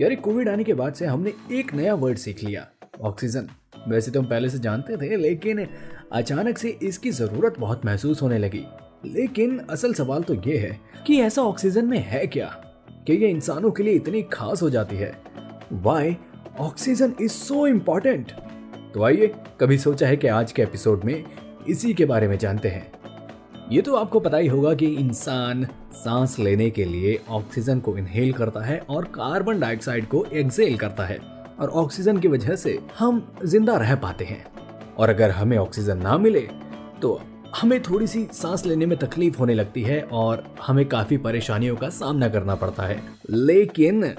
यार कोविड आने के बाद से हमने एक नया वर्ड सीख लिया, ऑक्सीजन। वैसे तो हम पहले से जानते थे, लेकिन अचानक से इसकी ज़रूरत बहुत महसूस होने लगी। लेकिन असल सवाल तो ये है कि ऐसा ऑक्सीजन में है क्या? कि ये इंसानों के लिए इतनी खास हो जाती है? Why oxygen is so important तो आइए, कभी सोचा है कि आज के एपिसोड में इसी के बारे में जानते हैं। ये तो आपको पता ही होगा कि इंसान सांस लेने के लिए ऑक्सीजन को इनहेल करता है और कार्बन डाइऑक्साइड को एक्सेल करता है और ऑक्सीजन की वजह से हम ज़िंदा रह पाते हैं। और अगर हमें ऑक्सीजन ना मिले तो हमें थोड़ी सी सांस लेने में तकलीफ़ होने लगती है और हमें काफ़ी परेशानियों का सामना करना पड़ता है। लेकिन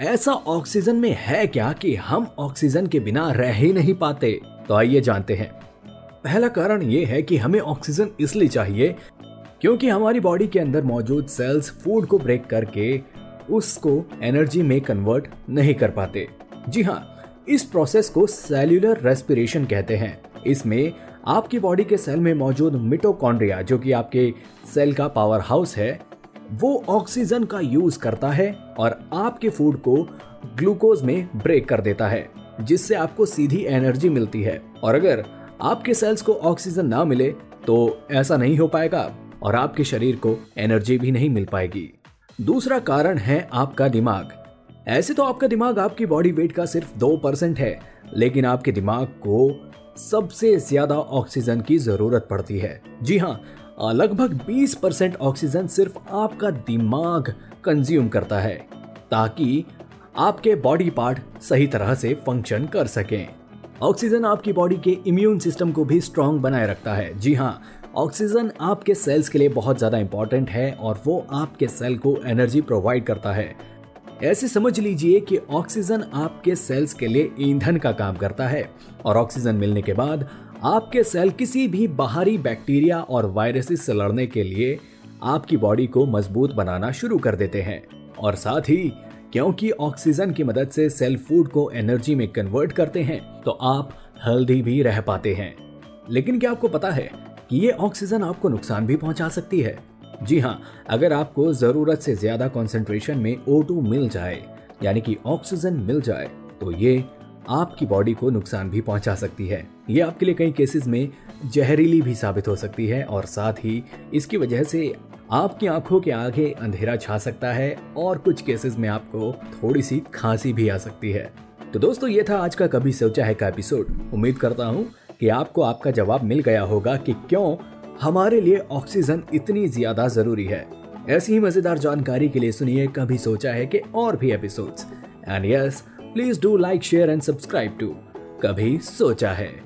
ऐसा ऑक्सीजन में है क्या कि हम ऑक्सीजन के बिना रह ही नहीं पाते? तो आइए जानते हैं। पहला कारण ये है कि हमें ऑक्सीजन इसलिए चाहिए क्योंकि हमारी बॉडी के अंदर मौजूद सेल्स फ़ूड को ब्रेक करके उसको एनर्जी में कन्वर्ट नहीं कर पाते। जी हाँ इस प्रोसेस को सेल्यूलर रेस्पिरेशन कहते हैं। इसमें आपकी बॉडी के सेल में मौजूद मिटोकॉन्ड्रिया जो कि आपके सेल का पावर हाउस है, वो ऑक्सीजन का यूज़ करता है और आपके फ़ूड को ग्लूकोज में ब्रेक कर देता है, जिससे आपको सीधी एनर्जी मिलती है। और अगर आपके सेल्स को ऑक्सीजन ना मिले तो ऐसा नहीं हो पाएगा और आपके शरीर को एनर्जी भी नहीं मिल पाएगी। दूसरा कारण है आपका दिमाग। ऐसे तो आपका दिमाग आपकी बॉडी वेट का सिर्फ़ दो परसेंट है, लेकिन आपके दिमाग को सबसे ज़्यादा ऑक्सीजन की ज़रूरत पड़ती है। जी हाँ लगभग 20 परसेंट ऑक्सीजन सिर्फ़ आपका दिमाग कंज्यूम करता है, ताकि आपके बॉडी पार्ट सही तरह से फ़ंक्शन कर सकें। ऑक्सीजन आपकी बॉडी के इम्यून सिस्टम को भी स्ट्रांग बनाए रखता है। जी हाँ ऑक्सीजन आपके सेल्स के लिए बहुत ज़्यादा इंपॉर्टेंट है और वो आपके सेल को एनर्जी प्रोवाइड करता है। ऐसे समझ लीजिए कि ऑक्सीजन आपके सेल्स के लिए ईंधन का काम करता है और ऑक्सीजन मिलने के बाद आपके सेल किसी भी बाहरी बैक्टीरिया और वायरसेस से लड़ने के लिए आपकी बॉडी को मज़बूत बनाना शुरू कर देते हैं। और साथ ही क्योंकि ऑक्सीजन की मदद से सेल फ़ूड को एनर्जी में कन्वर्ट करते हैं तो आप हेल्दी भी रह पाते हैं। लेकिन क्या आपको पता है कि ये ऑक्सीजन आपको नुकसान भी पहुँचा सकती है? जी हाँ अगर आपको ज़रूरत से ज़्यादा कॉन्सेंट्रेशन में O2 मिल जाए, यानी कि ऑक्सीजन मिल जाए तो ये आपकी बॉडी को नुकसान भी पहुँचा सकती है। ये आपके लिए कई केसेस में जहरीली भी साबित हो सकती है और साथ ही इसकी वजह से आपकी आँखों के आगे अंधेरा छा सकता है और कुछ केसेस में आपको थोड़ी सी खांसी भी आ सकती है। तो दोस्तों, ये था आज का कभी सोचा है का एपिसोड उम्मीद करता हूँ कि आपको आपका जवाब मिल गया होगा कि क्यों हमारे लिए ऑक्सीजन इतनी ज़्यादा ज़रूरी है। ऐसी ही मज़ेदार जानकारी के लिए सुनिए कभी सोचा है कि और भी episodes and yes please do like share and subscribe to कभी सोचा है।